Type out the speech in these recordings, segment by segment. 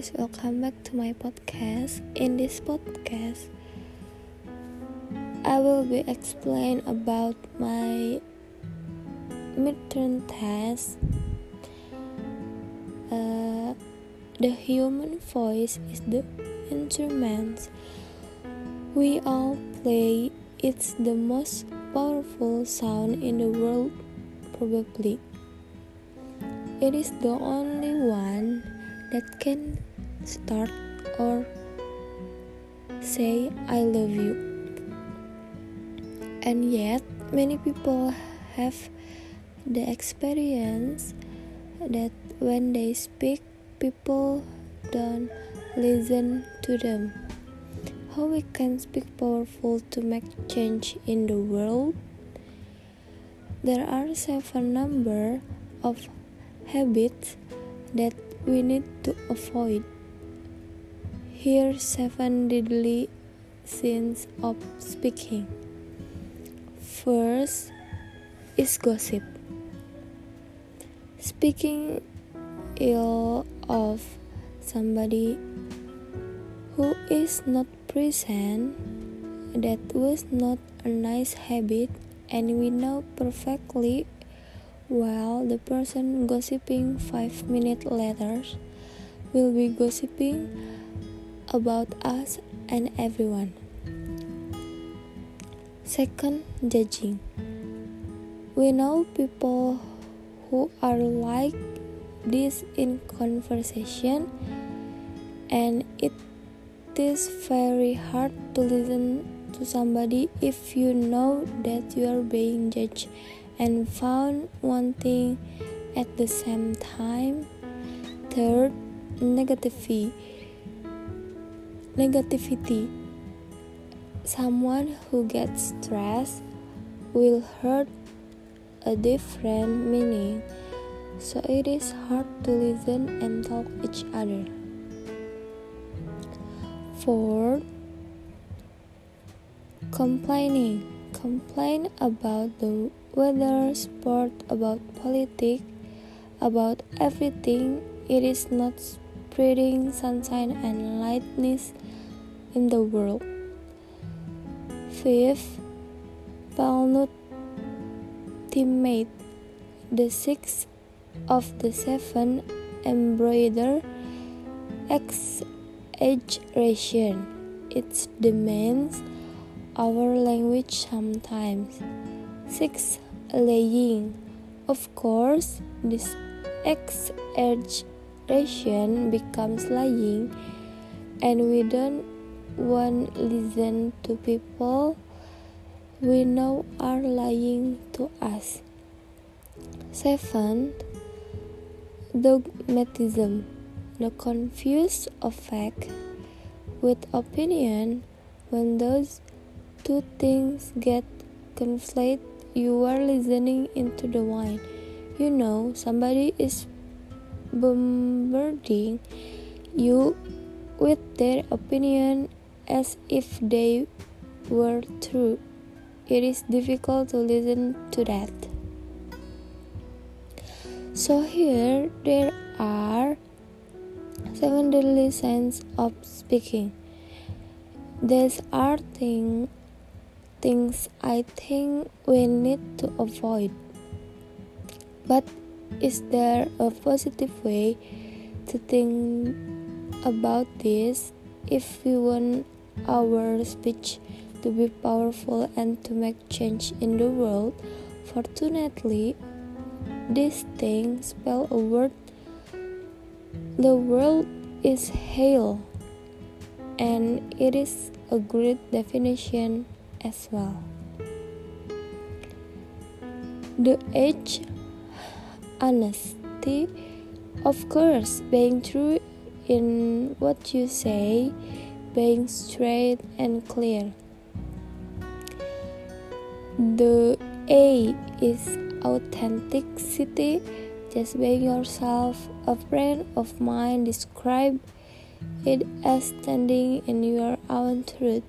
guys, welcome back to my podcast. In this podcast, I will be explain about my midterm test. Uh, the human voice is the instrument we all play. It's the most powerful sound in the world, probably. It is the only one that can start or say I love you. And yet, many people have the experience that when they speak, people don't listen to them. How we can speak powerful to make change in the world? There are seven number of habits that we need to avoid. Here seven deadly sins of speaking. First is gossip. Speaking ill of somebody who is not present that was not a nice habit and we know perfectly well the person gossiping five minutes later will be gossiping about us and everyone. Second, judging. We know people who are like this in conversation, and it is very hard to listen to somebody if you know that you are being judged and found wanting at the same time. Third, negativity. Negativity. Someone who gets stressed will hurt a different meaning, so it is hard to listen and talk each other. Fourth, complaining. Complain about the weather, sport, about politics, about everything. It is not spreading sunshine and lightness in the world. Fifth, teammate. The sixth of the seven embroider exaggeration. It demands our language sometimes. 6. Laying. Of course, this exaggeration becomes lying, and we don't want listen to people we know are lying to us. 7. Dogmatism. The confused effect with opinion when those two things get conflated you are listening into the wine. You know, somebody is bombarding you with their opinion as if they were true. It is difficult to listen to that. So, here there are seven deadly signs of speaking. These are things things I think we need to avoid. But is there a positive way to think about this if we want our speech to be powerful and to make change in the world? Fortunately, this thing spell a word. The world is hail, and it is a great definition as well. The age honesty, of course, being true in what you say, being straight and clear. The A is authenticity, just being yourself. A friend of mine described it as standing in your own truth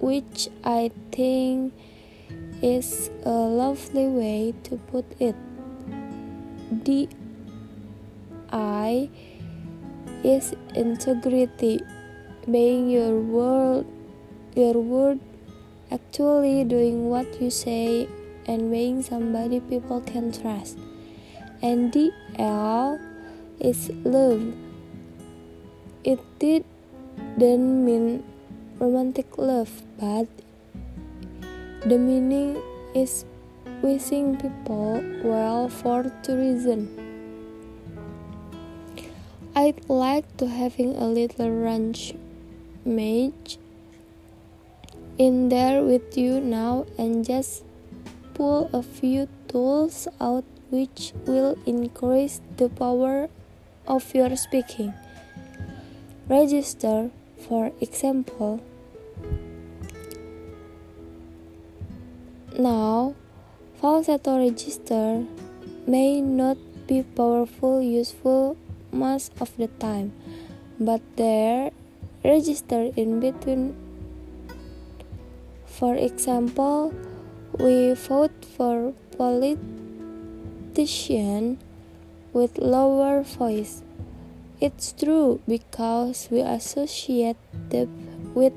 which I think is a lovely way to put it. D I is integrity, being your word, your word, actually doing what you say, and being somebody people can trust. And the L is love. It didn't mean romantic love, but the meaning is wishing people well for two reasons. I'd like to having a little ranch mage in there with you now and just pull a few tools out which will increase the power of your speaking. Register, for example. Now, falsetto register may not be powerful, useful most of the time, but they're registered in between. For example, we vote for politician with lower voice. It's true because we associate them with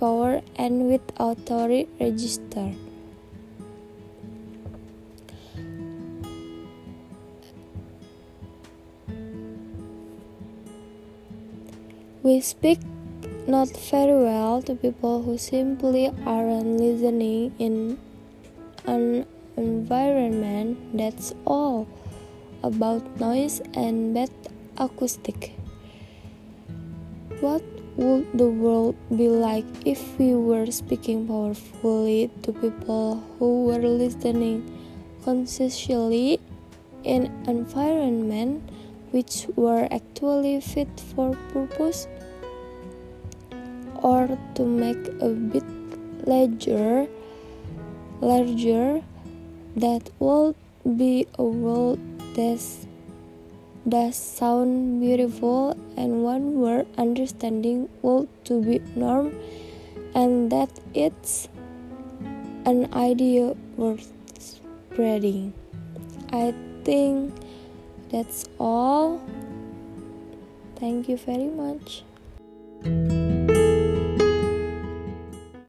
power and with authority register. We speak not very well to people who simply aren't listening in an environment that's all about noise and bad acoustic. What would the world be like if we were speaking powerfully to people who were listening consciously in an environment which were actually fit for purpose or to make a bit larger larger that would be a world that does sound beautiful and one word understanding would to be norm and that it's an idea worth spreading. I think that's all. Thank you very much.